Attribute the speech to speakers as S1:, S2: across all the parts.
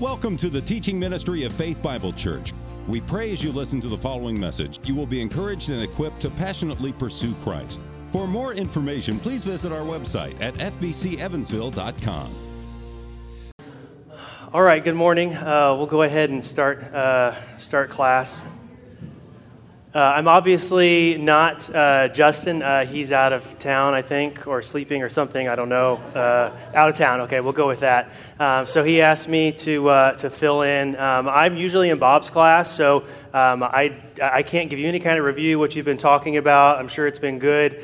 S1: Welcome to the teaching ministry of Faith Bible Church. We pray as you listen to the following message, you will be encouraged and equipped to passionately pursue Christ. For more information, please visit our website at fbcevansville.com.
S2: All right, good morning. Uh, we'll go ahead and start, uh, start class. Uh, I'm obviously not uh, Justin. Uh, he's out of town, I think, or sleeping or something. I don't know. Uh, out of town. Okay, we'll go with that. Um, so he asked me to uh, to fill in. Um, I'm usually in Bob's class, so um, I I can't give you any kind of review what you've been talking about. I'm sure it's been good.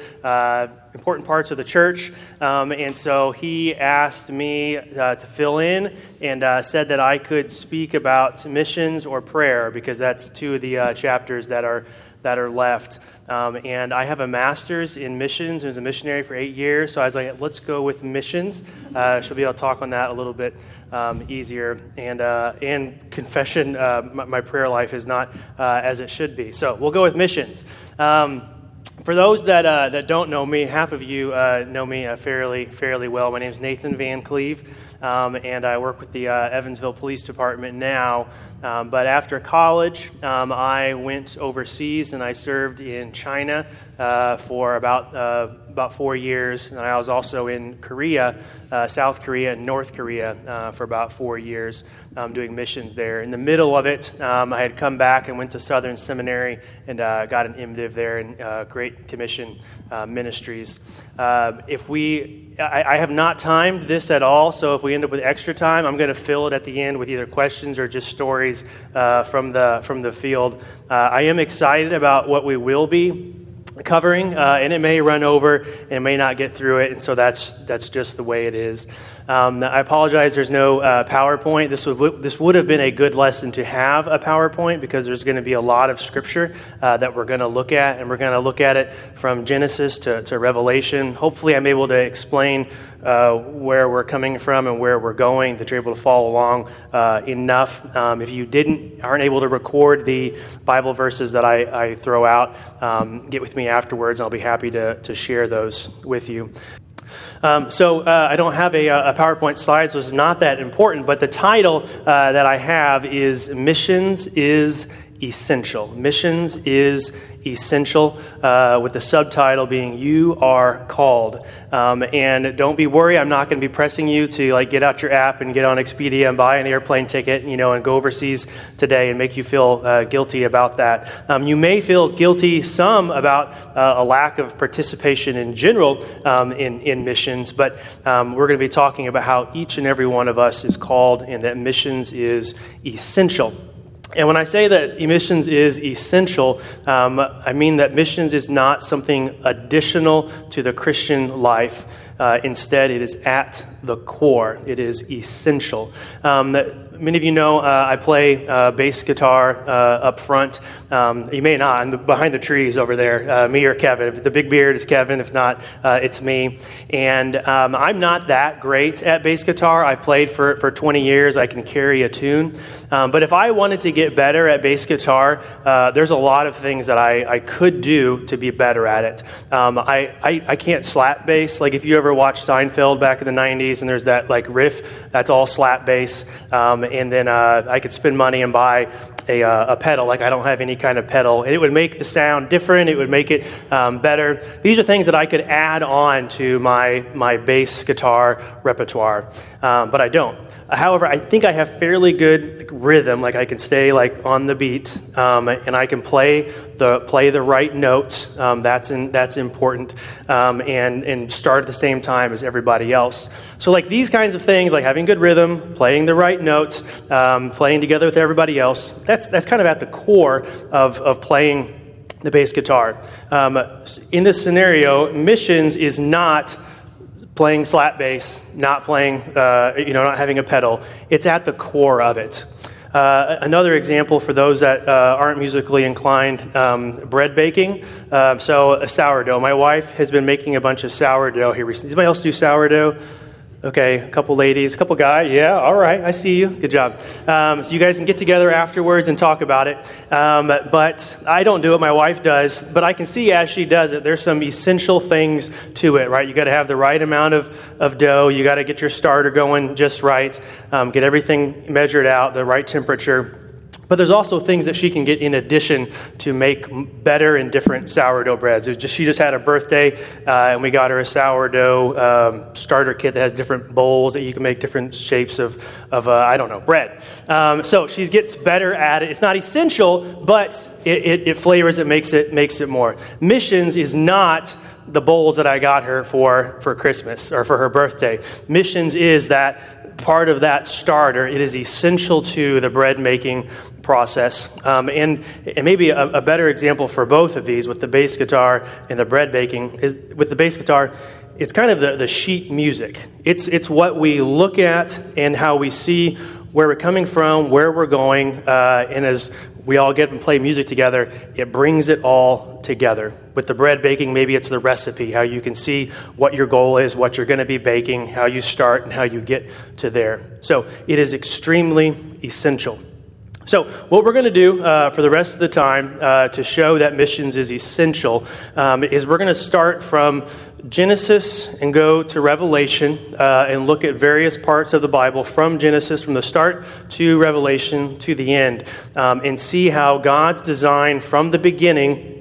S2: Uh, important parts of the church, um, and so he asked me to fill in and said that I could speak about missions or prayer because that's two of the chapters that are that are left. Um, and I have a master's in missions. I was a missionary for eight years, so I was like, let's go with missions. Uh, she'll be able to talk on that a little bit um, easier. And, uh, and confession, uh, my, my, prayer life is not uh, as it should be. So we'll go with missions. Um, for those that, uh, that don't know me, half of you uh, know me fairly, fairly well. My name is Nathan Van Cleve, um, and I work with the Evansville Police Department now. Um, but after college, um, I went overseas and I served in China uh, for about, uh, about four years. And I was also in Korea, uh, South Korea, and North Korea uh, for about four years um, doing missions there. In the middle of it, um, I had come back and went to Southern Seminary and uh, got an MDiv there in uh, Great Commission Ministries. if we I, I, have not timed this at all, so if we end up with extra time, I'm going to fill it at the end with either questions or just stories uh, from, the, from the field. Uh, I am excited about what we will be covering, uh, and it may run over and may not get through it, and so that's, that's just the way it is. Um, I apologize, there's no uh, PowerPoint. This would, this would have been a good lesson to have a PowerPoint because there's going to be a lot of scripture uh, that we're going to look at, and we're going to look at it from Genesis to, to Revelation. Hopefully, I'm able to explain uh, where we're coming from and where we're going, that you're able to follow along uh, enough. Um, if you didn't, aren't able to record the Bible verses that I, I throw out, um, get with me afterwards. And I'll be happy to, to share those with you. Um, so uh, I don't have a, a, PowerPoint slide, so it's not that important. But the title uh, that I have is Missions is Essential. Missions is essential, uh, with the subtitle being "You Are Called." Um, and don't be worried, I'm not going to be pressing you to like get out your app and get on Expedia and buy an airplane ticket, you know, and go overseas today and make you feel uh, guilty about that. Um, you may feel guilty some about uh, a lack of participation in general um, in, in missions, but um, we're going to be talking about how each and every one of us is called and that missions is essential. And when I say that missions is essential, um, I mean that missions is not something additional to the Christian life. Uh, instead, it is at the core, it is essential. Um, many of you know uh, I play uh, bass guitar uh, up front. Um, you may not. I'm behind the trees over there. Uh, me or Kevin. If the big beard is Kevin. If not, uh, it's me. And um, I'm not that great at bass guitar. I've played for, for 20 years. I can carry a tune. Um, but if I wanted to get better at bass guitar, there's a lot of things that I, I could do to be better at it. Um, I, I, I can't slap bass. Like if you ever watched Seinfeld back in the 90s and there's that like riff, that's all slap bass. Um, and then uh, I could spend money and buy a, uh, a, pedal, like I don't have any kind of pedal. And it would make the sound different, it would make it um, better. These are things that I could add on to my, my bass guitar repertoire, um, but I don't. However, I think I have fairly good rhythm. Like I can stay like on the beat, um, and I can play the play the right notes. Um, that's in, that's important, um, and and start at the same time as everybody else. So like these kinds of things, like having good rhythm, playing the right notes, um, playing together with everybody else. That's that's kind of at the core of of playing the bass guitar. Um, in this scenario, missions is not playing slap bass, not playing, uh, you know, not having a pedal. It's at the core of it. Uh, another example for those that uh, aren't musically inclined um, bread baking. Um, so, a sourdough. My wife has been making a bunch of sourdough here recently. Anybody else do sourdough? Okay, a couple ladies, a couple guys. Yeah, all right, I see you. Good job. Um, so you guys can get together afterwards and talk about it. Um, but I don't do it, my wife does. But I can see as she does it, there's some essential things to it, right? You got to have the right amount of, of dough, you got to get your starter going just right, um, get everything measured out, the right temperature. But there's also things that she can get in addition to make better and different sourdough breads. Just, she just had a birthday, uh, and we got her a sourdough um, starter kit that has different bowls that you can make different shapes of, of uh, I don't know, bread. Um, so she gets better at it. It's not essential, but it, it, it flavors it, makes it, makes it more. Missions is not the bowls that I got her for, for Christmas or for her birthday. Missions is that part of that starter. It is essential to the bread making process. Um, and, and maybe a, a, better example for both of these with the bass guitar and the bread baking is with the bass guitar, it's kind of the, the sheet music. It's, it's what we look at and how we see where we're coming from, where we're going, uh, and as we all get and play music together, it brings it all together. With the bread baking, maybe it's the recipe, how you can see what your goal is, what you're going to be baking, how you start, and how you get to there. So it is extremely essential. So, what we're going to do uh, for the rest of the time uh, to show that missions is essential um, is we're going to start from Genesis and go to Revelation uh, and look at various parts of the Bible from Genesis, from the start to Revelation to the end, um, and see how God's design from the beginning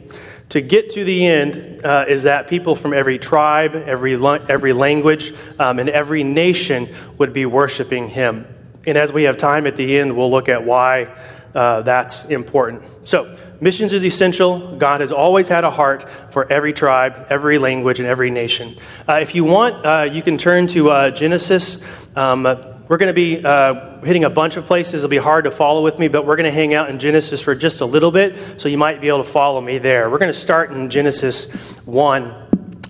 S2: to get to the end uh, is that people from every tribe, every, every language, um, and every nation would be worshiping Him. And as we have time at the end, we'll look at why uh, that's important. So, missions is essential. God has always had a heart for every tribe, every language, and every nation. Uh, if you want, uh, you can turn to uh, Genesis. Um, we're going to be uh, hitting a bunch of places. It'll be hard to follow with me, but we're going to hang out in Genesis for just a little bit, so you might be able to follow me there. We're going to start in Genesis 1.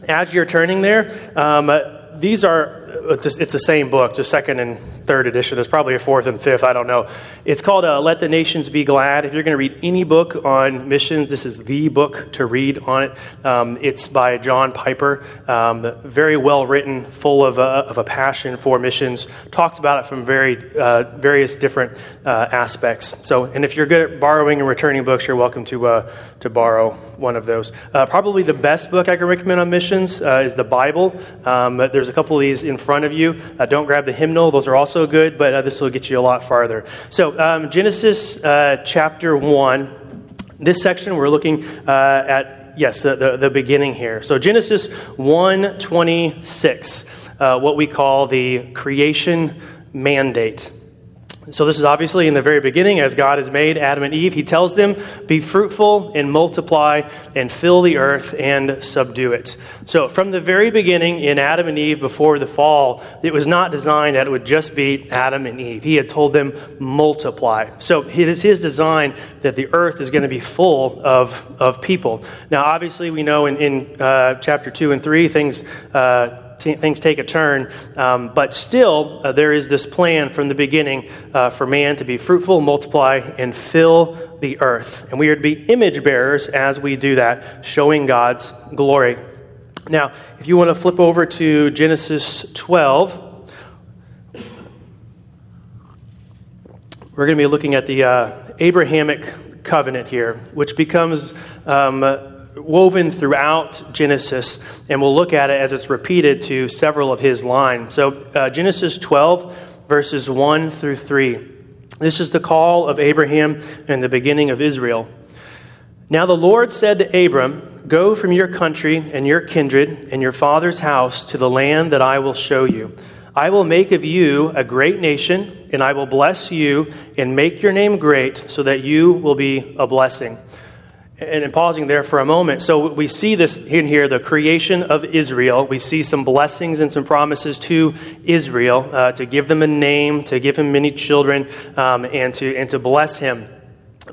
S2: As you're turning there, um, these are it's, it's the same book, just second and third edition. There's probably a fourth and fifth, I don't know. It's called uh, Let the Nations Be Glad. If you're going to read any book on missions, this is the book to read on it. Um, it's by John Piper, um, very well written, full of, uh, of a passion for missions. Talks about it from very uh, various different uh, aspects. So, and if you're good at borrowing and returning books, you're welcome to, uh, to borrow one of those. Uh, probably the best book I can recommend on missions is the Bible. Um, there's a couple of these in front of you. don't grab the hymnal, those are also good, but uh, this will get you a lot farther. So, um, Genesis uh, chapter 1, this section we're looking uh, at, yes, the, the, the, beginning here. So, Genesis 1 26, uh, what we call the creation mandate. So, this is obviously in the very beginning, as God has made Adam and Eve. He tells them, Be fruitful and multiply and fill the earth and subdue it. So, from the very beginning, in Adam and Eve before the fall, it was not designed that it would just be Adam and Eve. He had told them, Multiply. So, it is His design that the earth is going to be full of, of people. Now, obviously, we know in, in uh, chapter 2 and 3, things. Uh, t- things take a turn. Um, but still, uh, there is this plan from the beginning uh, for man to be fruitful, multiply, and fill the earth. And we are to be image bearers as we do that, showing God's glory. Now, if you want to flip over to Genesis 12, we're going to be looking at the uh, Abrahamic covenant here, which becomes um, woven throughout Genesis, and we'll look at it as it's repeated to several of his lines. So, uh, Genesis 12, verses 1 through 3. This is the call of Abraham and the beginning of Israel. Now the Lord said to Abram, Go from your country and your kindred and your father's house to the land that I will show you. I will make of you a great nation, and I will bless you and make your name great, so that you will be a blessing and, pausing there for a moment. So we see this in here the creation of Israel. We see some blessings and some promises to Israel uh, to give them a name, to give him many children, um, and, to, and to bless him.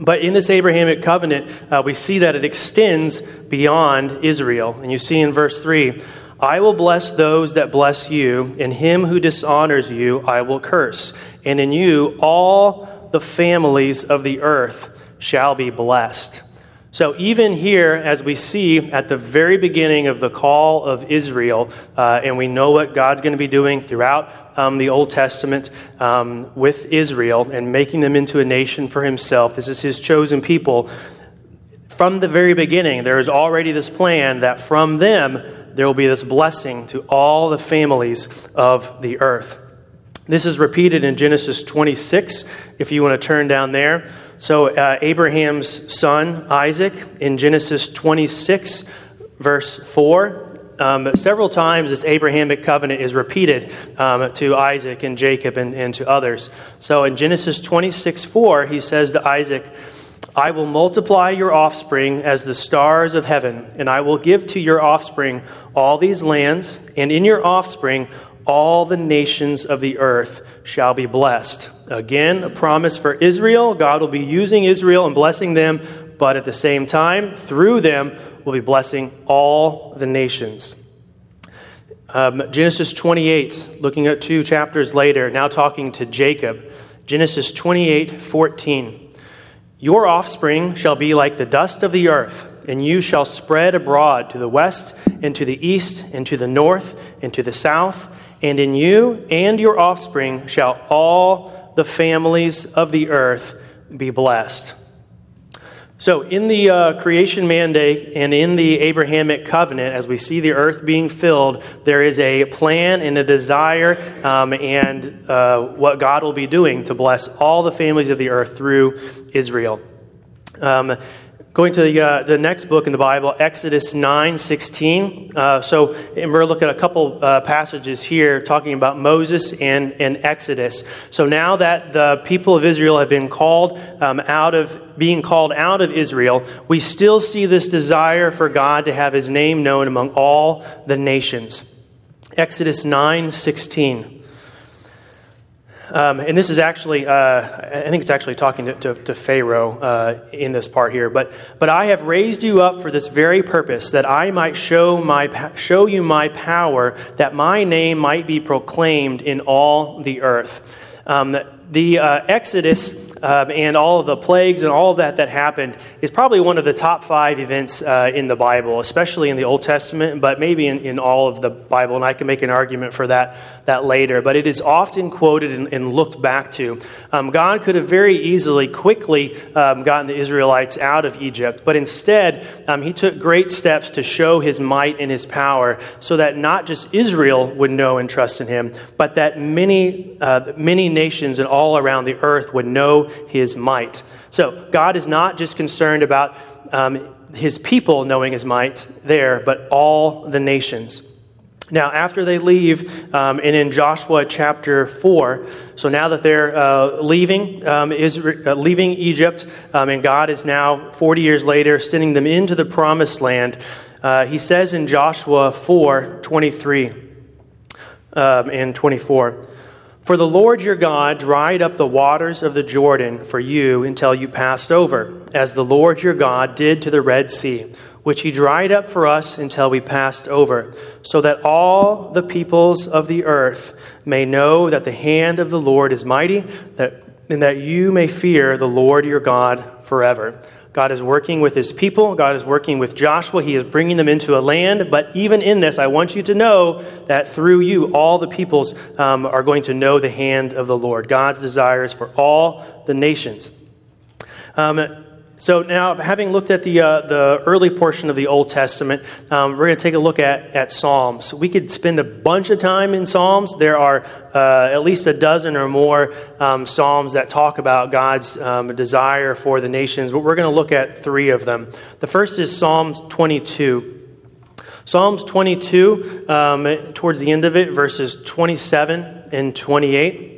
S2: But in this Abrahamic covenant, uh, we see that it extends beyond Israel. And you see in verse 3 I will bless those that bless you, and him who dishonors you I will curse. And in you all the families of the earth shall be blessed. So, even here, as we see at the very beginning of the call of Israel, uh, and we know what God's going to be doing throughout um, the Old Testament um, with Israel and making them into a nation for himself, this is his chosen people. From the very beginning, there is already this plan that from them there will be this blessing to all the families of the earth. This is repeated in Genesis 26, if you want to turn down there. So, uh, Abraham's son, Isaac, in Genesis 26, verse 4, um, several times this Abrahamic covenant is repeated um, to Isaac and Jacob and, and to others. So, in Genesis 26, 4, he says to Isaac, I will multiply your offspring as the stars of heaven, and I will give to your offspring all these lands, and in your offspring all the nations of the earth shall be blessed. Again, a promise for Israel. God will be using Israel and blessing them, but at the same time, through them, will be blessing all the nations. Um, Genesis 28, looking at two chapters later, now talking to Jacob. Genesis 28, 14. Your offspring shall be like the dust of the earth, and you shall spread abroad to the west, and to the east, and to the north, and to the south and in you and your offspring shall all the families of the earth be blessed. So, in the uh, creation mandate and in the Abrahamic covenant, as we see the earth being filled, there is a plan and a desire um, and uh, what God will be doing to bless all the families of the earth through Israel. Um, Going to the, uh, the next book in the Bible, Exodus 9 16. Uh, so, and we're looking at a couple uh, passages here talking about Moses and, and Exodus. So, now that the people of Israel have been called um, out of being called out of Israel, we still see this desire for God to have his name known among all the nations. Exodus 9 16. Um, and this is actually, uh, I think it's actually talking to, to, to Pharaoh uh, in this part here. But, but I have raised you up for this very purpose, that I might show, my, show you my power, that my name might be proclaimed in all the earth. Um, the uh, Exodus um, and all of the plagues and all of that that happened is probably one of the top five events uh, in the Bible, especially in the Old Testament, but maybe in, in all of the Bible. And I can make an argument for that, that later. But it is often quoted and, and looked back to. Um, God could have very easily, quickly um, gotten the Israelites out of Egypt, but instead, um, he took great steps to show his might and his power so that not just Israel would know and trust in him, but that many, uh, many nations and all around the earth would know his might. So, God is not just concerned about um, his people knowing his might there, but all the nations. Now, after they leave, um, and in Joshua chapter 4, so now that they're uh, leaving, um, Israel, uh, leaving Egypt, um, and God is now, 40 years later, sending them into the promised land, uh, he says in Joshua 4 23 um, and 24, for the Lord your God dried up the waters of the Jordan for you until you passed over, as the Lord your God did to the Red Sea, which he dried up for us until we passed over, so that all the peoples of the earth may know that the hand of the Lord is mighty, that, and that you may fear the Lord your God forever. God is working with his people. God is working with Joshua. He is bringing them into a land. But even in this, I want you to know that through you, all the peoples um, are going to know the hand of the Lord. God's desire is for all the nations. Um, so now, having looked at the, uh, the early portion of the Old Testament, um, we're going to take a look at, at Psalms. We could spend a bunch of time in Psalms. There are uh, at least a dozen or more um, Psalms that talk about God's um, desire for the nations, but we're going to look at three of them. The first is Psalms 22. Psalms 22, um, towards the end of it, verses 27 and 28.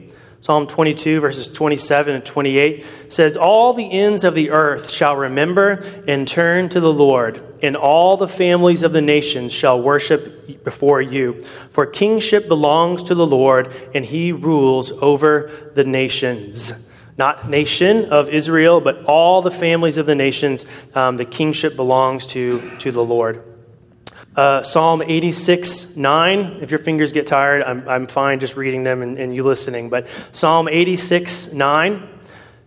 S2: Psalm 22, verses 27 and 28 says, All the ends of the earth shall remember and turn to the Lord, and all the families of the nations shall worship before you. For kingship belongs to the Lord, and he rules over the nations. Not nation of Israel, but all the families of the nations, um, the kingship belongs to, to the Lord. Uh, Psalm 86, 9. If your fingers get tired, I'm, I'm fine just reading them and, and you listening. But Psalm 86, 9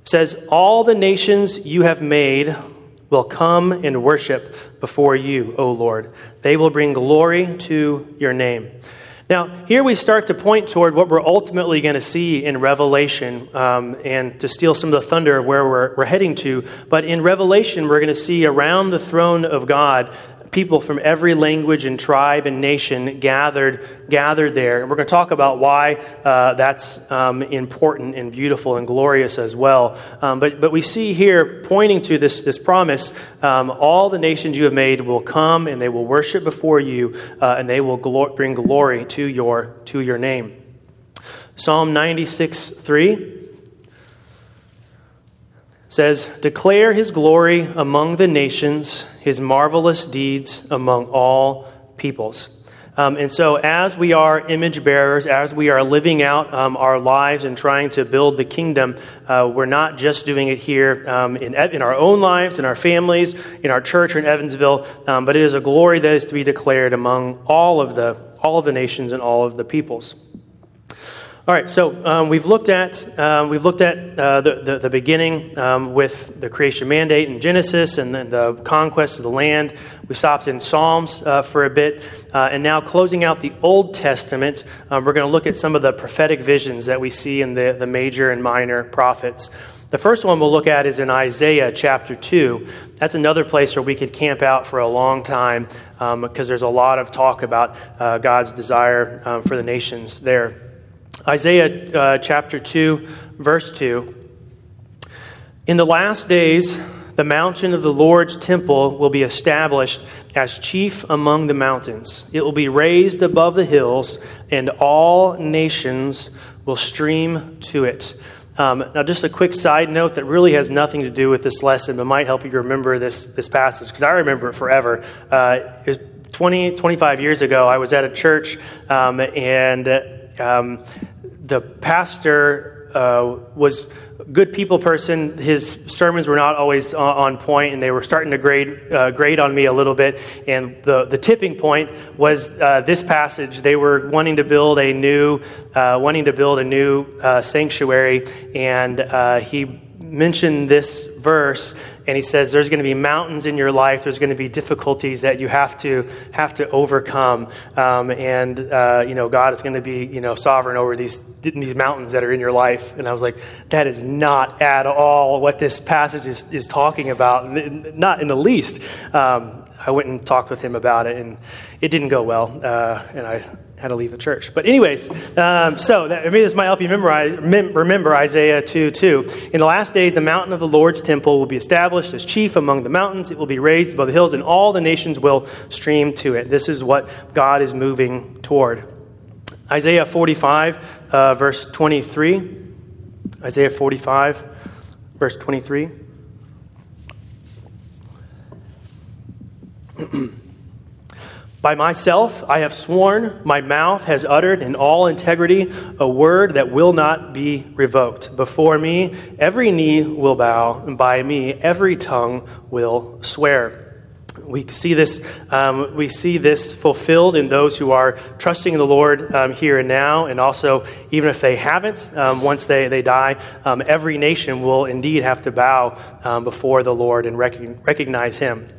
S2: says, All the nations you have made will come and worship before you, O Lord. They will bring glory to your name. Now, here we start to point toward what we're ultimately going to see in Revelation, um, and to steal some of the thunder of where we're, we're heading to. But in Revelation, we're going to see around the throne of God people from every language and tribe and nation gathered gathered there. And we're going to talk about why uh, that's um, important and beautiful and glorious as well. Um, but, but we see here, pointing to this, this promise, um, all the nations you have made will come and they will worship before you, uh, and they will bring glory to your, to your name. Psalm 96 3 says, Declare his glory among the nations, his marvelous deeds among all peoples. Um, and so, as we are image bearers, as we are living out um, our lives and trying to build the kingdom, uh, we're not just doing it here um, in, in our own lives, in our families, in our church in Evansville, um, but it is a glory that is to be declared among all of the, all of the nations and all of the peoples. All right, so um, we've looked at um, we've looked at uh, the, the, the beginning um, with the creation mandate in Genesis and then the conquest of the land. We stopped in Psalms uh, for a bit, uh, and now closing out the Old Testament, um, we're going to look at some of the prophetic visions that we see in the, the major and minor prophets. The first one we'll look at is in Isaiah chapter 2. That's another place where we could camp out for a long time because um, there's a lot of talk about uh, God's desire um, for the nations there. Isaiah uh, chapter 2, verse 2. In the last days, the mountain of the Lord's temple will be established as chief among the mountains. It will be raised above the hills, and all nations will stream to it. Um, now, just a quick side note that really has nothing to do with this lesson, but might help you remember this, this passage, because I remember it forever. Uh, it was 20, 25 years ago. I was at a church, um, and um, the pastor uh, was good people person. His sermons were not always on point, and they were starting to grade, uh, grade on me a little bit. And the, the tipping point was uh, this passage. They were wanting to build a new, uh, wanting to build a new uh, sanctuary, and uh, he mentioned this verse and he says there's going to be mountains in your life. There's going to be difficulties that you have to have to overcome. Um, and uh, you know god is going to be you know sovereign over these these mountains that are in your life. And i was like that is not at all what this passage is, is talking about not in the least. Um, i went and talked with him about it and it didn't go well. Uh, and i had to leave the church. But, anyways, um, so that, maybe this might help you memorize, remember Isaiah 2 2. In the last days, the mountain of the Lord's temple will be established as chief among the mountains. It will be raised above the hills, and all the nations will stream to it. This is what God is moving toward. Isaiah 45, uh, verse 23. Isaiah 45, verse 23. By myself I have sworn, my mouth has uttered in all integrity a word that will not be revoked. Before me every knee will bow, and by me every tongue will swear. We see this, um, we see this fulfilled in those who are trusting in the Lord um, here and now, and also even if they haven't, um, once they, they die, um, every nation will indeed have to bow um, before the Lord and rec- recognize Him.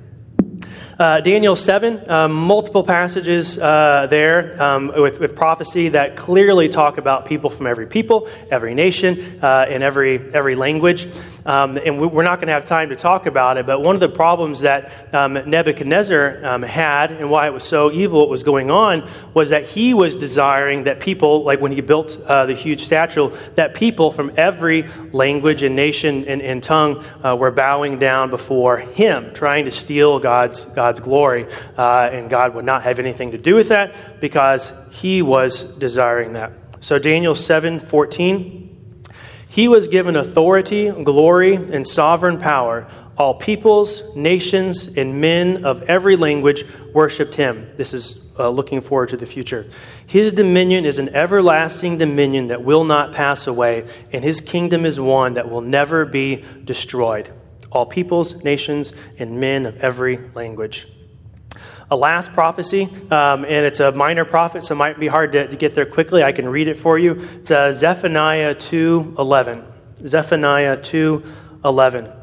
S2: Uh, Daniel 7, um, multiple passages uh, there um, with, with, prophecy that clearly talk about people from every people, every nation, uh, and every, every language. Um, and we're not going to have time to talk about it, but one of the problems that um, Nebuchadnezzar um, had and why it was so evil, what was going on, was that he was desiring that people, like when he built uh, the huge statue, that people from every language and nation and, and tongue uh, were bowing down before him, trying to steal God's, God's God's glory. Uh, and God would not have anything to do with that because he was desiring that. So, Daniel 7 14. He was given authority, glory, and sovereign power. All peoples, nations, and men of every language worshiped him. This is uh, looking forward to the future. His dominion is an everlasting dominion that will not pass away, and his kingdom is one that will never be destroyed all peoples, nations, and men of every language. A last prophecy, um, and it's a minor prophet, so it might be hard to, to get there quickly. I can read it for you. It's uh, Zephaniah 2.11. Zephaniah 2.11.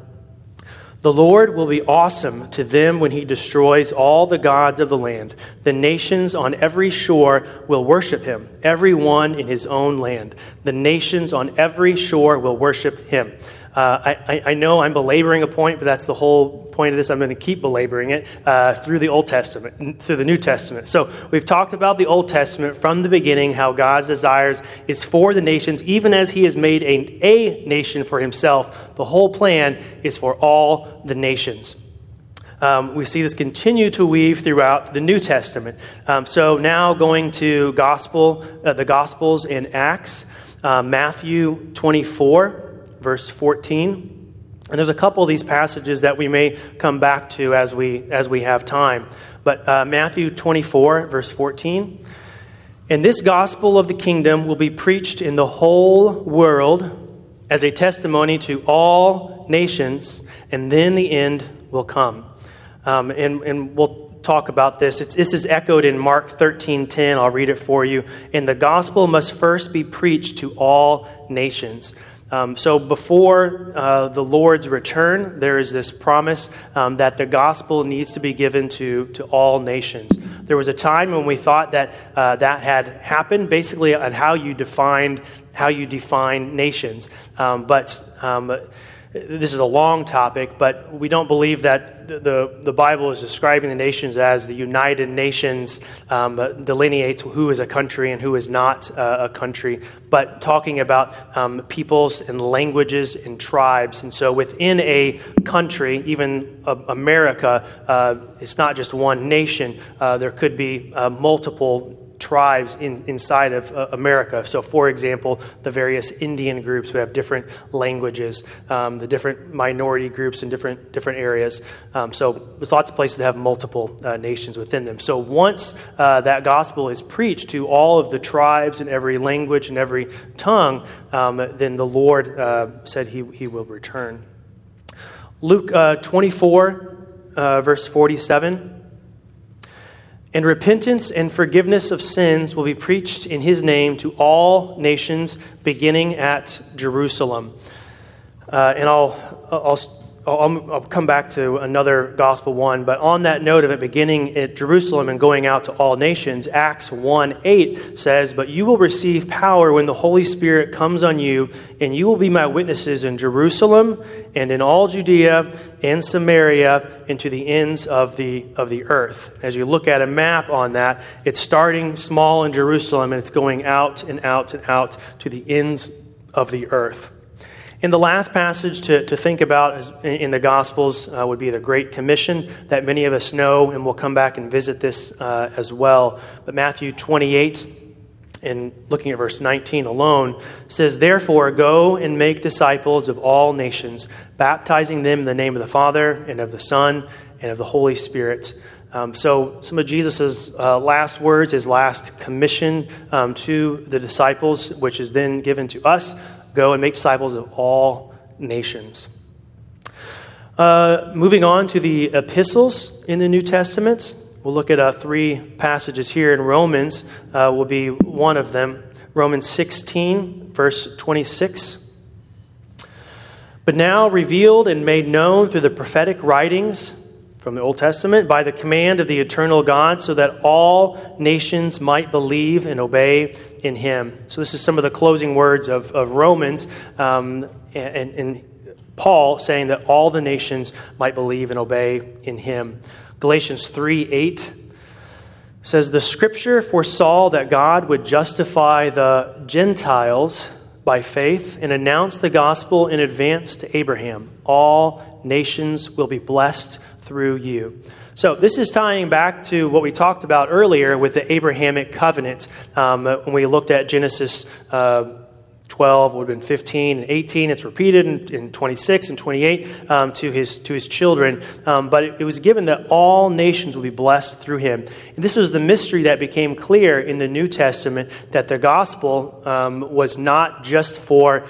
S2: The Lord will be awesome to them when he destroys all the gods of the land. The nations on every shore will worship him, every one in his own land. The nations on every shore will worship him. Uh, I, I, know I'm belaboring a point, but that's the whole point of this. I'm going to keep belaboring it uh, through the Old Testament, through the New Testament. So we've talked about the Old Testament from the beginning, how God's desires is for the nations, even as He has made a, a nation for Himself. The whole plan is for all the nations. Um, we see this continue to weave throughout the New Testament. Um, so now going to gospel, uh, the Gospels in Acts, uh, Matthew 24 verse 14. And there's a couple of these passages that we may come back to as we, as we have time. But uh, Matthew 24, verse 14. And this gospel of the kingdom will be preached in the whole world as a testimony to all nations, and then the end will come. Um, and, and we'll talk about this. It's, this is echoed in Mark 13:10. I'll read it for you. And the gospel must first be preached to all nations. Um, so, before uh, the Lord's return, there is this promise um, that the gospel needs to be given to, to all nations. There was a time when we thought that uh, that had happened, basically, on how you defined how you define nations. Um, but um, this is a long topic, but we don't believe that the, the, the Bible is describing the nations as the United Nations um, delineates who is a country and who is not uh, a country, but talking about um, peoples and languages and tribes. And so within a country, even uh, America, uh, it's not just one nation, uh, there could be uh, multiple tribes in, inside of uh, America. So, for example, the various Indian groups who have different languages, um, the different minority groups in different, different areas. Um, so, there's lots of places that have multiple uh, nations within them. So, once uh, that gospel is preached to all of the tribes and every language and every tongue, um, then the Lord uh, said he, he will return. Luke uh, 24, uh, verse 47. And repentance and forgiveness of sins will be preached in his name to all nations, beginning at Jerusalem. Uh, and I'll, I'll I'll, I'll, come back to another gospel one, but on that note of it beginning at Jerusalem and going out to all nations, Acts 1 8 says, But you will receive power when the Holy Spirit comes on you, and you will be my witnesses in Jerusalem and in all Judea and Samaria and to the ends of the, of the earth. As you look at a map on that, it's starting small in Jerusalem and it's going out and out and out to the ends of the earth. And the last passage to, to think about in the Gospels uh, would be the Great Commission that many of us know, and we'll come back and visit this uh, as well. But Matthew 28, and looking at verse 19 alone, says, Therefore, go and make disciples of all nations, baptizing them in the name of the Father, and of the Son, and of the Holy Spirit. Um, so, some of Jesus' uh, last words, his last commission um, to the disciples, which is then given to us Go and make disciples of all nations. Uh, moving on to the epistles in the New Testament, we'll look at uh, three passages here, and Romans uh, will be one of them. Romans 16, verse 26. But now revealed and made known through the prophetic writings from the Old Testament by the command of the eternal God, so that all nations might believe and obey in him. So, this is some of the closing words of, of Romans um, and, and Paul saying that all the nations might believe and obey in him. Galatians 3 8 says, The scripture foresaw that God would justify the Gentiles by faith and announce the gospel in advance to Abraham. All nations will be blessed through you. So, this is tying back to what we talked about earlier with the Abrahamic covenant. Um, when we looked at Genesis uh, 12, would have been 15 and 18. It's repeated in, in 26 and 28 um, to, his, to his children. Um, but it, it, was given that all nations will be blessed through him. And this was the mystery that became clear in the New Testament that the gospel um, was not just for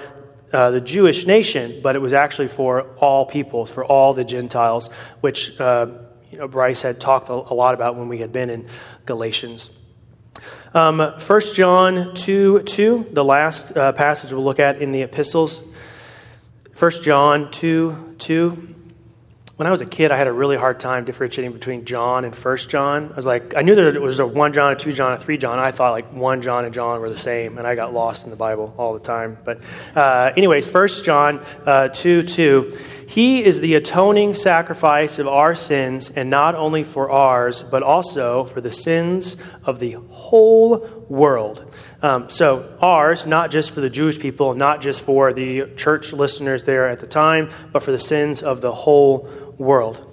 S2: uh, the Jewish nation, but it was actually for all peoples, for all the Gentiles, which uh, you know, Bryce had talked a, lot about when we had been in Galatians. Um, 1 John 2 2, the last uh, passage we'll look at in the epistles. 1 John 2 2. When I was a kid, I had a really hard time differentiating between John and First John. I was like, I knew it was a one John, a two John, a three John. I thought like one John and John were the same, and I got lost in the Bible all the time. But, uh, anyways, First John uh, two two, he is the atoning sacrifice of our sins, and not only for ours, but also for the sins of the whole world. Um, so, ours, not just for the Jewish people, not just for the church listeners there at the time, but for the sins of the whole world.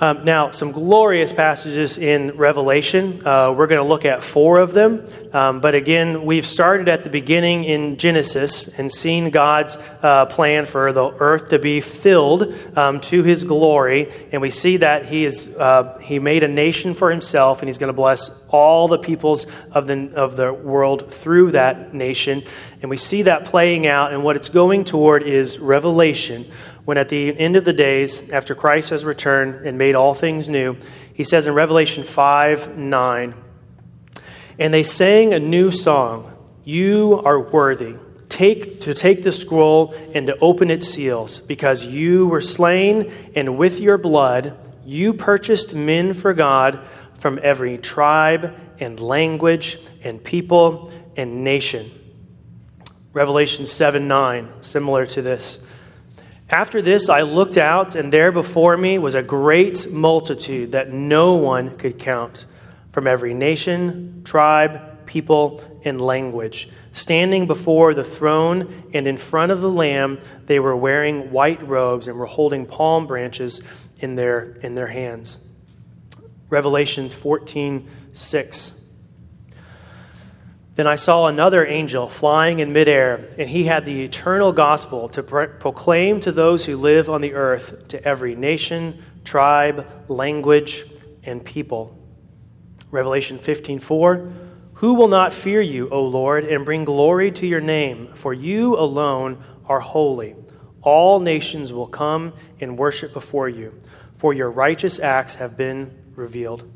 S2: Um, now, some glorious passages in Revelation. Uh, we're going to look at four of them. Um, but again, we've started at the beginning in Genesis and seen God's uh, plan for the earth to be filled um, to his glory. And we see that he, is, uh, he made a nation for himself, and he's going to bless all the peoples of the, of the world through that nation. And we see that playing out, and what it's going toward is revelation when at the end of the days, after Christ has returned and made all things new, he says in Revelation 5 9, and they sang a new song, You are worthy. Take, to take the scroll and to open its seals, because you were slain, and with your blood you purchased men for God from every tribe and language and people and nation. Revelation 7 9, similar to this. After this, I looked out, and there before me was a great multitude that no one could count, from every nation, tribe, people, and language. Standing before the throne and in front of the Lamb, they were wearing white robes and were holding palm branches in their, in their hands. Revelation 14 6. Then I saw another angel flying in midair, and he had the eternal gospel to pro- proclaim to those who live on the earth, to every nation, tribe, language, and people. Revelation 15:4 Who will not fear you, O Lord, and bring glory to your name, for you alone are holy. All nations will come and worship before you, for your righteous acts have been revealed.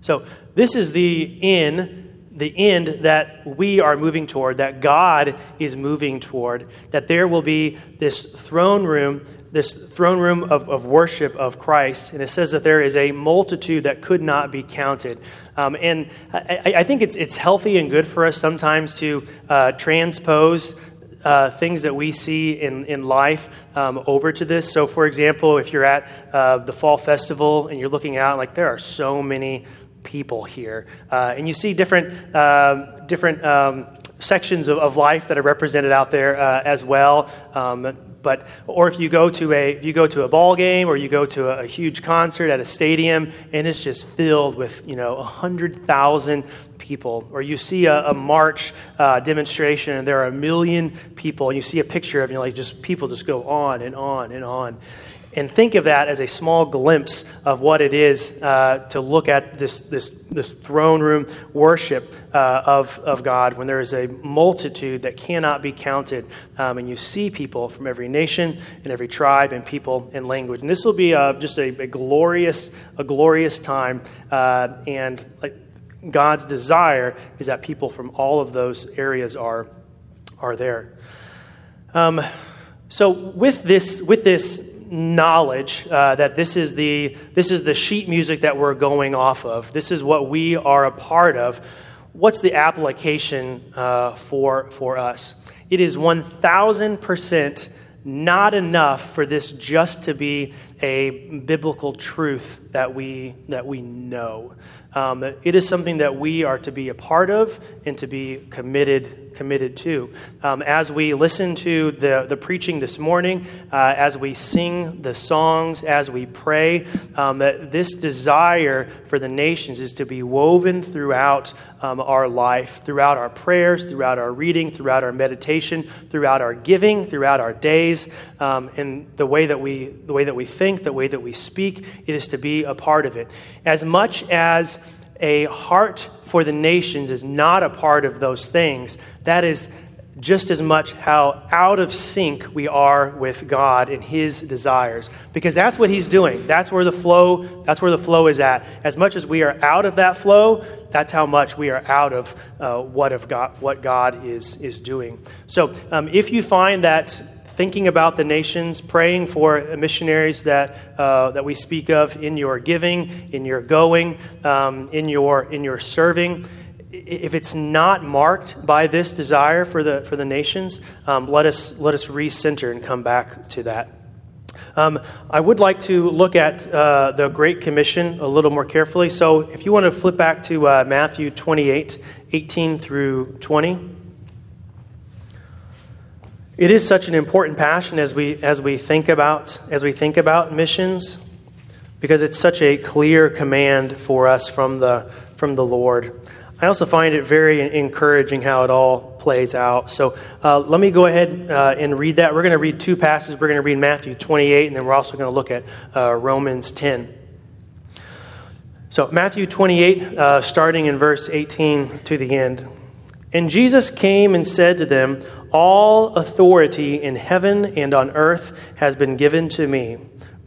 S2: So, this is the in the end that we are moving toward, that God is moving toward, that there will be this throne room, this throne room of, of worship of Christ. And it says that there is a multitude that could not be counted. Um, and I, I, think it's, it's healthy and good for us sometimes to uh, transpose. Uh, things that we see in, in life um, over to this. So, for example, if you're at uh, the fall festival and you're looking out, like there are so many people here. Uh, and you see different, uh, different um, sections of, of, life that are represented out there uh, as well. Um, but, or if you go to a if you go to a ball game or you go to a, a huge concert at a stadium and it's just filled with you know hundred thousand people, or you see a, a march uh, demonstration and there are a million people, and you see a picture of you know, like just people just go on and on and on and think of that as a small glimpse of what it is uh, to look at this, this, this throne room worship uh, of, of God when there is a multitude that cannot be counted. Um, and you see people from every nation and every tribe and people and language. And this will be uh, just a, a, glorious, a glorious time. Uh, and like, God's desire is that people from all of those areas are, are there. Um, so with this, with this knowledge uh, that this is the this is the sheet music that we're going off of. This is what we are a part of. What's the application uh, for for us? It is one thousand percent not enough for this just to be a biblical truth that we that we know. Um, it is something that we are to be a part of and to be committed committed to. Um, as we listen to the, the preaching this morning, uh, as we sing the songs, as we pray, um, that this desire for the nations is to be woven throughout um, our life, throughout our prayers, throughout our reading, throughout our meditation, throughout our giving, throughout our days, um, and the way that we the way that we think, the way that we speak. It is to be a part of it. As much as a heart for the nations is not a part of those things, that is just as much how out of sync we are with God and his desires. Because that's what he's doing. That's where the flow that's where the flow is at. As much as we are out of that flow that's how much we are out of uh, what of God what God is is doing. So um, if you find that thinking about the nations, praying for missionaries that, uh, that we speak of in your giving, in your going, um, in, your, in your serving. If it's not marked by this desire for the, for the nations, um, let, us, let us recenter and come back to that. Um, I would like to look at uh, the Great Commission a little more carefully. So, if you want to flip back to uh, Matthew 28 18 through 20. It is such an important passion as we, as we, think, about, as we think about missions because it's such a clear command for us from the, from the Lord. I also find it very encouraging how it all plays out. So uh, let me go ahead uh, and read that. We're going to read two passages. We're going to read Matthew 28, and then we're also going to look at uh, Romans 10. So, Matthew 28, uh, starting in verse 18 to the end. And Jesus came and said to them, All authority in heaven and on earth has been given to me.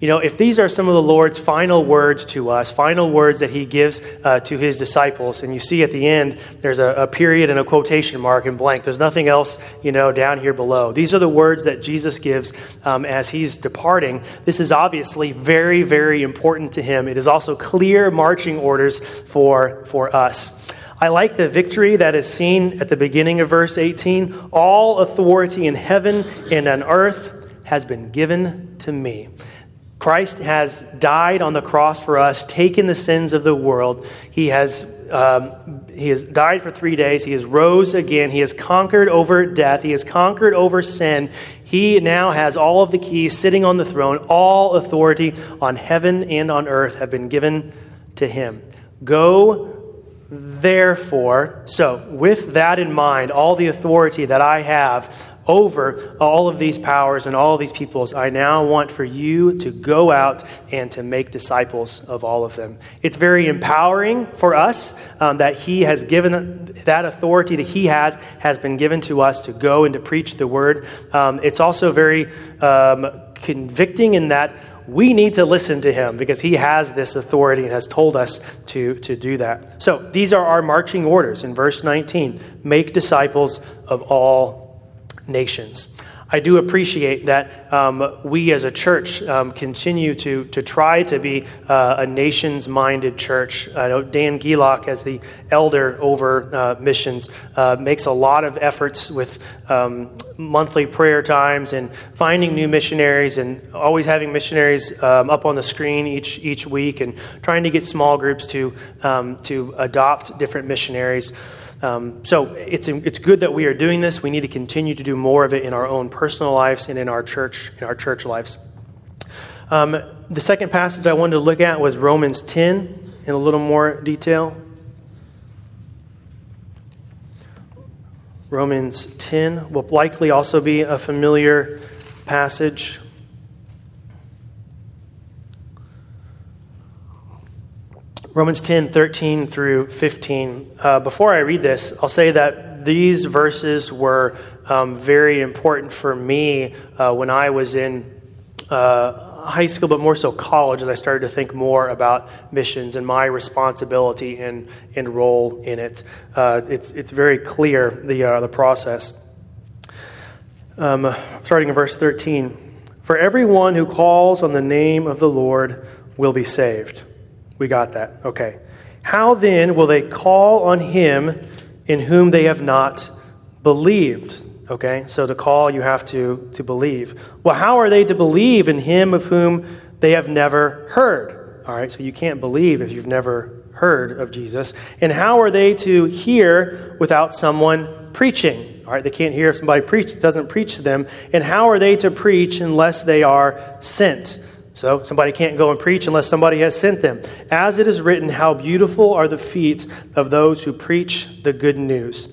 S2: You know, if these are some of the Lord's final words to us, final words that he gives uh, to his disciples, and you see at the end there's a, a, period and a quotation mark in blank, there's nothing else, you know, down here below. These are the words that Jesus gives um, as he's departing. This is obviously very, very important to him. It is also clear marching orders for, for us. I like the victory that is seen at the beginning of verse 18. All authority in heaven and on earth has been given to me. Christ has died on the cross for us, taken the sins of the world. He has, um, he has died for three days. He has rose again. He has conquered over death. He has conquered over sin. He now has all of the keys sitting on the throne. All authority on heaven and on earth have been given to him. Go Therefore, so with that in mind, all the authority that I have over all of these powers and all of these peoples, I now want for you to go out and to make disciples of all of them. It's very empowering for us um, that He has given that authority that He has, has been given to us to go and to preach the word. Um, it's also very um, convicting in that we need to listen to him because he has this authority and has told us to, to do that. So these are our marching orders in verse 19 make disciples of all nations. I do appreciate that um, we as a church um, continue to, to try to be uh, a nations minded church. I know Dan Gielach, as the elder over uh, missions, uh, makes a lot of efforts with um, monthly prayer times and finding new missionaries and always having missionaries um, up on the screen each, each week and trying to get small groups to, um, to adopt different missionaries. Um, so it's, it's good that we are doing this. We need to continue to do more of it in our own personal lives and in our church, in our church lives. Um, the second passage I wanted to look at was Romans 10 in a little more detail. Romans 10 will likely also be a familiar passage. Romans 10, 13 through 15. Uh, before I read this, I'll say that these verses were um, very important for me uh, when I was in uh, high school, but more so college, as I started to think more about missions and my responsibility and, and role in it. Uh, it's, it's very clear, the, uh, the process. Um, starting in verse 13 For everyone who calls on the name of the Lord will be saved. We got that. Okay. How then will they call on him in whom they have not believed? Okay, so to call, you have to, to believe. Well, how are they to believe in him of whom they have never heard? All right, so you can't believe if you've never heard of Jesus. And how are they to hear without someone preaching? All right, they can't hear if somebody preach, doesn't preach to them. And how are they to preach unless they are sent? So somebody can't go and preach unless somebody has sent them. As it is written, how beautiful are the feet of those who preach the good news.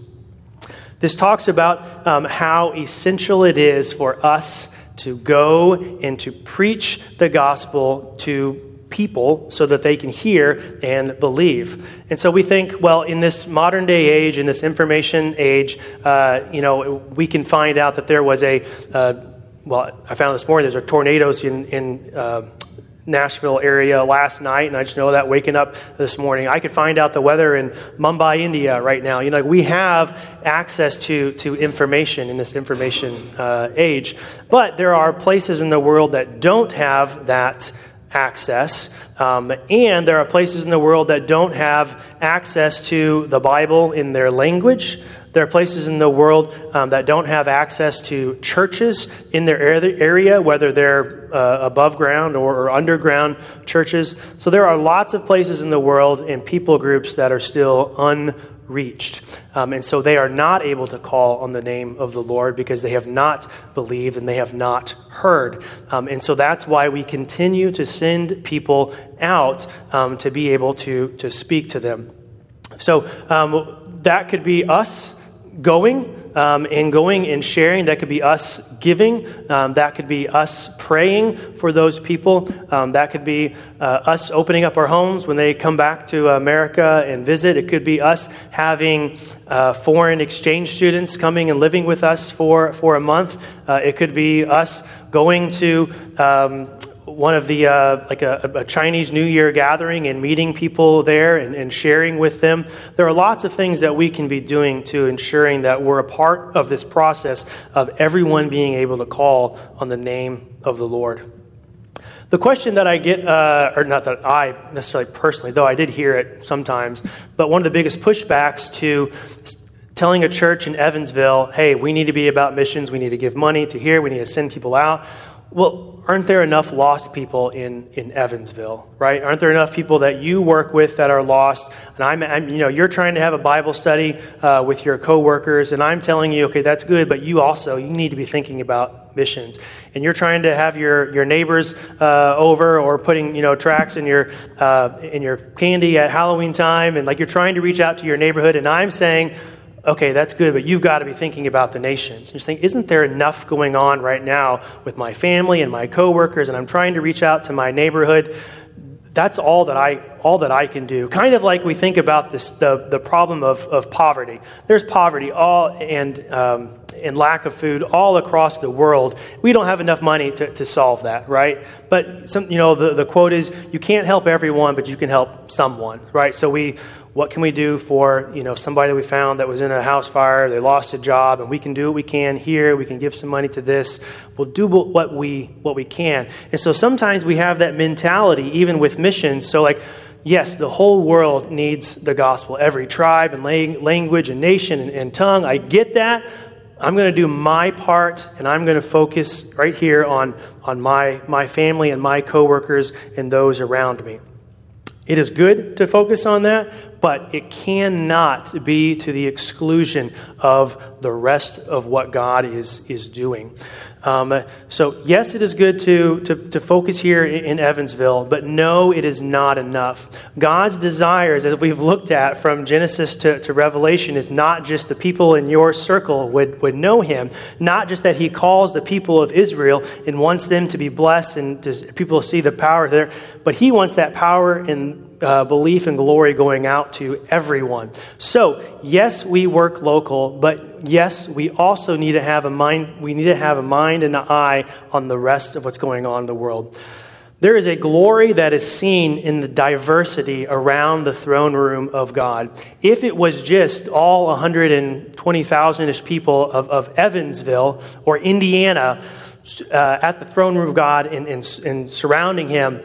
S2: This talks about um, how essential it is for us to go and to preach the gospel to people so that they can hear and believe. And so we think, well, in this modern day age, in this information age, uh, you know, we can find out that there was a, uh, well, I found this morning there's a tornadoes in, in uh, Nashville area last night, and I just know that waking up this morning. I could find out the weather in Mumbai, India right now. You know, we have access to, to information in this information uh, age, but there are places in the world that don't have that access. Um, and there are places in the world that don't have access to the Bible in their language. There are places in the world um, that don't have access to churches in their area, whether they're uh, above ground or, or, underground churches. So there are lots of places in the world and people groups that are still unreached. Um, and so they are not able to call on the name of the Lord because they have not believed and they have not heard. Um, and so that's why we continue to send people out um, to be able to, to speak to them. So um, that could be us going um, and going and sharing. That could be us giving. Um, that could be us praying for those people. Um, that could be uh, us opening up our homes when they come back to America and visit. It could be us having uh, foreign exchange students coming and living with us for, for a month. Uh, it could be us going to um, one of the uh, like a, a, Chinese New Year gathering and meeting people there and, and, sharing with them. There are lots of things that we can be doing to ensuring that we're a part of this process of everyone being able to call on the name of the Lord. The question that I get, uh, or not that I necessarily personally, though I did hear it sometimes, but one of the biggest pushbacks to telling a church in Evansville, hey, we need to be about missions, we need to give money to here, we need to send people out well, aren't there enough lost people in, in Evansville, right? Aren't there enough people that you work with that are lost? And I'm, I'm you know, you're trying to have a Bible study uh, with your coworkers, and I'm telling you, okay, that's good, but you also you need to be thinking about missions. And you're trying to have your, your neighbors uh, over or putting you know tracks in your uh, in your candy at Halloween time, and like you're trying to reach out to your neighborhood. And I'm saying okay, that's good, but you've got to be thinking about the nations. And just think, isn't there enough going on right now with my family and my coworkers, and I'm trying to reach out to my neighborhood? That's all that I all that I can do. Kind of like we think about this the, the problem of, of poverty. There's poverty all and um, and lack of food all across the world. We don't have enough money to, to solve that, right? But some, you know, the, the quote is, you can't help everyone, but you can help someone, right? So we, what can we do for you know somebody that we found that was in a house fire they lost a job and we can do what we can here we can give some money to this we'll do what we what we can and so sometimes we have that mentality even with missions so like yes the whole world needs the gospel. Every tribe and language and nation and, and tongue. I get that. I'm going to do my part and i'm going to focus right here on on my my family and my coworkers and those around me. It is good to focus on that, but it cannot be to the exclusion of the rest of what God is, is doing. Um, so, yes, it is good to, to, to focus here in Evansville, but no, it is not enough. God's desires, as we've looked at from Genesis to, to Revelation, is not just the people in your circle would, would know Him, not just that He calls the people of Israel and wants them to be blessed and to, people see the power there, but He wants that power and uh, belief and glory going out to everyone. So, yes, we work local, but yes, we also need to have a mind, we need to have a mind and an eye on the rest of what's going on in the world. There is a glory that is seen in the diversity around the throne room of God. If it was just all 120,000 ish people of, of Evansville or Indiana uh, at the throne room of God and, and, and surrounding him,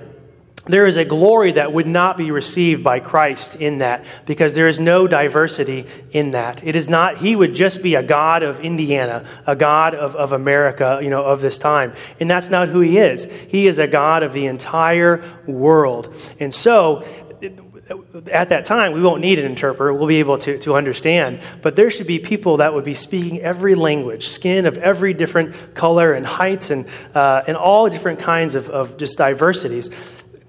S2: there is a glory that would not be received by Christ in that because there is no diversity in that. It is not, he would just be a God of Indiana, a God of, of America, you know, of this time. And that's not who he is. He is a God of the entire world. And so, at that time, we won't need an interpreter. We'll be able to, to understand. But there should be people that would be speaking every language, skin of every different color and heights and, uh, and all different kinds of, of just diversities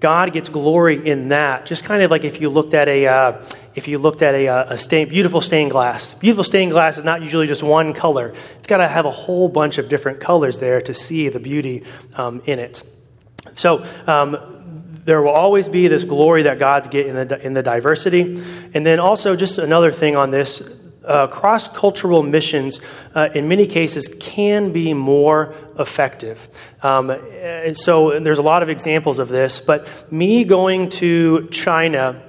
S2: God gets glory in that. Just kind of like if you looked at a, uh, if you looked at a, uh, a stain, beautiful stained glass. Beautiful stained glass is not usually just one color. It's got to have a whole bunch of different colors there to see the beauty um, in it. So um, there will always be this glory that God's getting in the, in the diversity. And then also, just another thing on this uh, cross cultural missions, uh, in many cases, can be more effective. Um, and so, and there's a lot of examples of this, but me going to China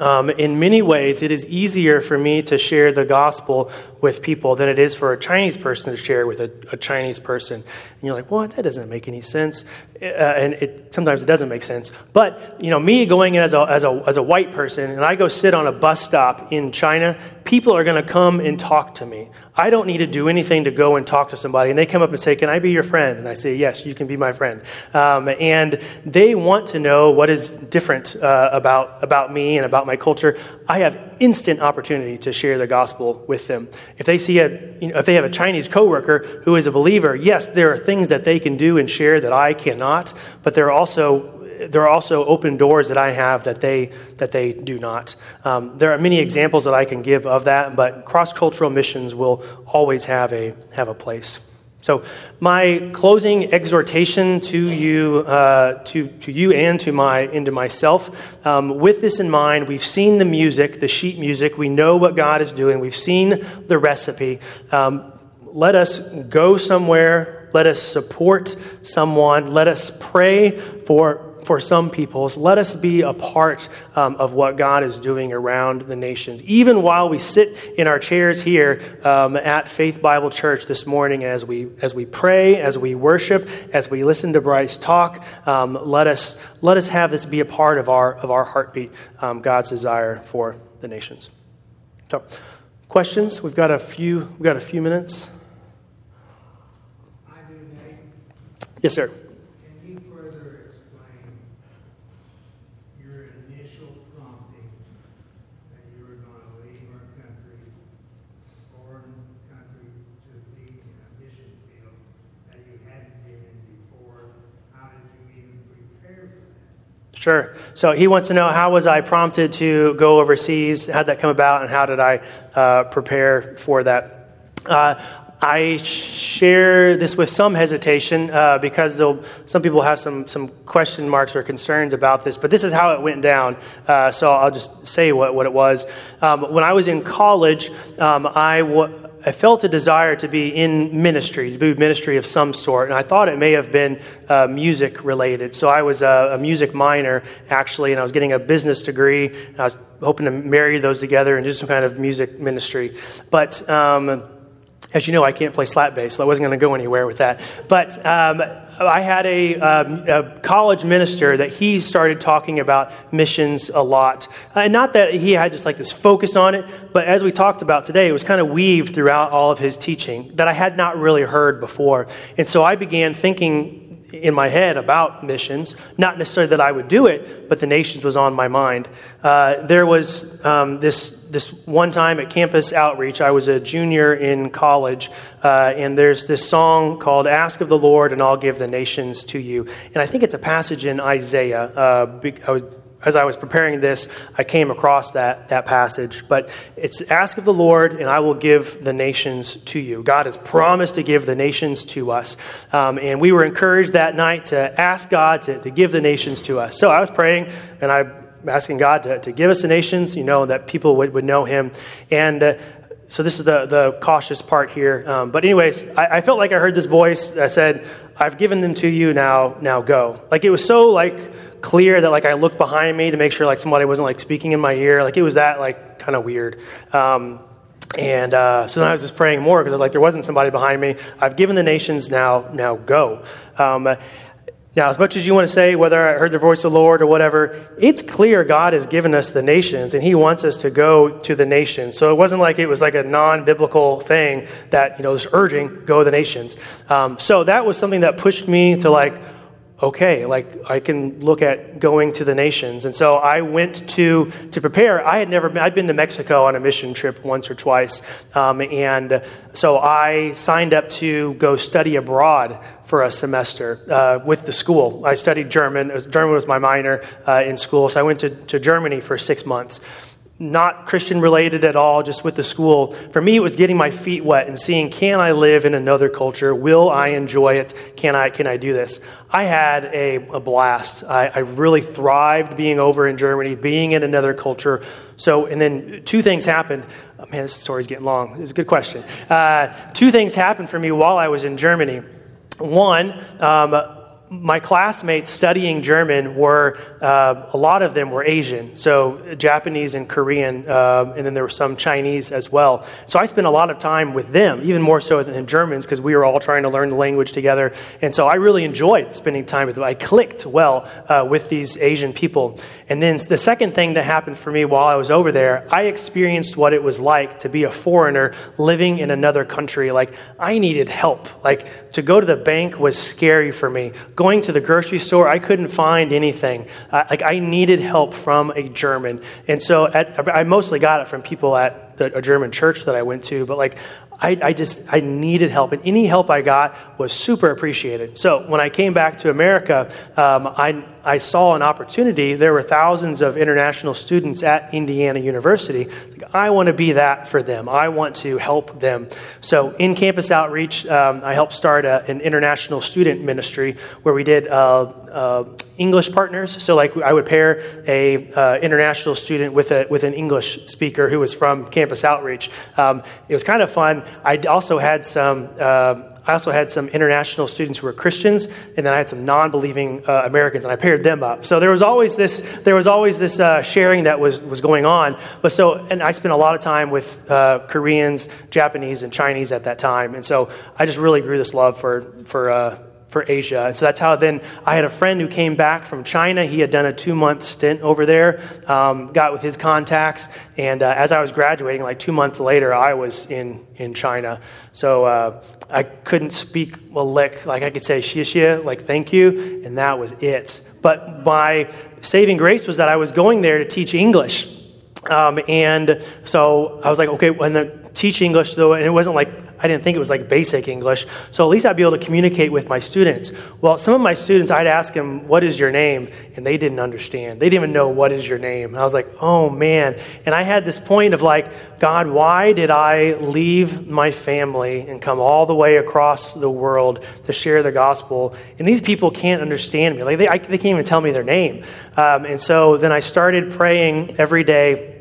S2: um, in many ways, it is easier for me to share the gospel with people than it is for a Chinese person to share with a, a Chinese person. And you're like, well, that doesn't make any sense. Uh, and it, sometimes it doesn't make sense. But, you know, me going in as a, as, a, as a white person and I go sit on a bus stop in China, people are going to come and talk to me. I don't need to do anything to go and talk to somebody. And they come up and say, Can I be your friend? And I say, Yes, you can be my friend. Um, and they want to know what is different uh, about, about me and about my culture. I have instant opportunity to share the gospel with them. If they see a, you know, if they have a Chinese coworker who is a believer, yes, there are things that they can do and share that I cannot, but there are also there are also open doors that I have that they that they do not. Um, there are many examples that I can give of that, but cross cultural missions will always have a have a place. So, my closing exhortation to you, uh, to, to you and to my, into myself, um, with this in mind, we've seen the music, the sheet music. We know what God is doing. We've seen the recipe. Um, let us go somewhere. Let us support someone. Let us pray for for some peoples, let us be a part um, of what God is doing around the nations. Even while we sit in our chairs here um, at Faith Bible Church this morning, as we as we pray, as we worship, as we listen to Bryce talk, um, let us let us have this be a part of our of our heartbeat, um, God's desire for the nations. So, questions? We've got a few. We've got a few minutes. Yes, sir. Sure. So he wants to know how was I prompted to go overseas? How did that come about, and how did I uh, prepare for that? Uh, I share this with some hesitation uh, because some people have some, some question marks or concerns about this, but this is how it went down. Uh, so I'll just say what, what it was. Um, when I was in college, um, I felt a desire to be in ministry, to do ministry of some sort, and I thought it may have been uh, music related. So I was a, a, music minor, actually, and I was getting a business degree. I was hoping to marry those together and do some kind of music ministry. But um, as you know, I can't play slap bass, so I wasn't going to go anywhere with that. But um, I had a, um, a, college minister that he started talking about missions a lot. And not that he had just like this focus on it, but as we talked about today, it was kind of weaved throughout all of his teaching that I had not really heard before. And so I began thinking in my head about missions. Not necessarily that I would do it, but the nations was on my mind. Uh, there was um, this this one time at campus outreach. I was a junior in college, uh, and there's this song called "Ask of the Lord, and I'll give the nations to you." And I think it's a passage in Isaiah. Uh, I would as I was preparing this, I came across that, that passage. But it's ask of the Lord, and I will give the nations to you. God has promised to give the nations to us. Um, and we were encouraged that night to ask God to, to give the nations to us. So I was praying, and I'm asking God to, to give us the nations, you know, that people would, would know Him. And uh, so this is the, the cautious part here. Um, but, anyways, I, I, felt like I heard this voice that said, I've given them to you, now, now go. Like it was so like clear that like I looked behind me to make sure like somebody wasn't like speaking in my ear. Like it was that like kind of weird. Um, and uh, so then I was just praying more because I was like, there wasn't somebody behind me. I've given the nations now, now go. Um, now, as much as you want to say whether I heard the voice of the Lord or whatever, it's clear God has given us the nations and He wants us to go to the nations. So it wasn't like it was like a non biblical thing that, you know, was urging, go to the nations. Um, so that was something that pushed me to like, okay, like I can look at going to the nations. And so I went to to prepare. I had never been, I'd been to Mexico on a mission trip once or twice, um, and so I signed up to go study abroad for a semester uh, with the school. I studied German. German was my minor uh, in school, so I went to, to Germany for six months. Not Christian related at all, just with the school. For me, it was getting my feet wet and seeing can I live in another culture? Will I enjoy it? Can I, can I do this? I had a, a blast. I, I really thrived being over in Germany, being in another culture. So, and then two things happened. Oh, man, this story's getting long. It's a good question. Uh, two things happened for me while I was in Germany. One, um, my classmates studying German were, uh, a lot of them were Asian, so Japanese and Korean, um, and then there were some Chinese as well. So I spent a lot of time with them, even more so than Germans, because we were all trying to learn the language together. And so I really enjoyed spending time with them. I clicked well uh, with these Asian people. And then the second thing that happened for me while I was over there, I experienced what it was like to be a foreigner living in another country. Like, I needed help. Like, to go to the bank was scary for me going to the grocery store, I couldn't find anything. Uh, like I needed help from a German, and so at, I mostly got it from people at the, a German church that I went to. But like I, I, just I needed help, and any help I got was super appreciated. So when I came back to America, um, I I saw an opportunity. There were thousands of international students at Indiana University. I want to be that for them. I want to help them. So in campus outreach, um, I helped start a, an international student ministry where we did uh, uh, English partners. So like I would pair a uh, international student with a with an English speaker who was from campus outreach. Um, it was kind of fun. I also had some. I also had some international students who were Christians, and then I had some non-believing uh, Americans, and I paired them up. So there was always this, there was always this uh, sharing that was was going on. But so, and I spent a lot of time with uh, Koreans, Japanese, and Chinese at that time, and so I just really grew this love for for uh, for Asia. And so that's how then I had a friend who came back from China. He had done a two month stint over there, um, got with his contacts. And uh, as I was graduating, like two months later, I was in, in China. So uh, I couldn't speak a lick. Like I could say xie like thank you, and that was it. But my saving grace was that I was going there to teach English. Um, and so I was like, okay, when the teach English though, and it wasn't like I didn't think it was like basic English. So at least I'd be able to communicate with my students. Well, some of my students, I'd ask them, What is your name? And they didn't understand. They didn't even know what is your name. And I was like, Oh man. And I had this point of like, God, why did I leave my family and come all the way across the world to share the gospel? And these people can't understand me. Like they, I, they can't even tell me their name. Um, and so then I started praying every day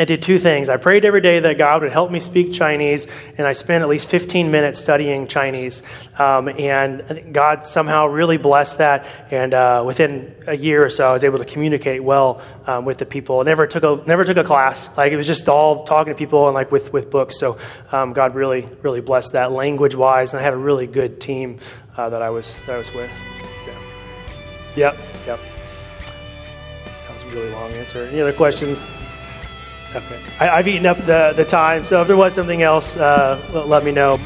S2: I did two things. I prayed every day that God would help me speak Chinese, and I spent at least 15 minutes studying Chinese. Um, and God somehow really blessed that. And uh, within a year or so, I was able to communicate well um, with the people. never took a never took a class. Like it was just all talking to people and like with with books. So um, God really really blessed that language wise, and I had a really good team uh, that I was that I was with. Yeah. Yep. Yep. That was a really long answer. Any other questions? Okay. I, have eaten up the, the time, so if there was something else, uh, let me know.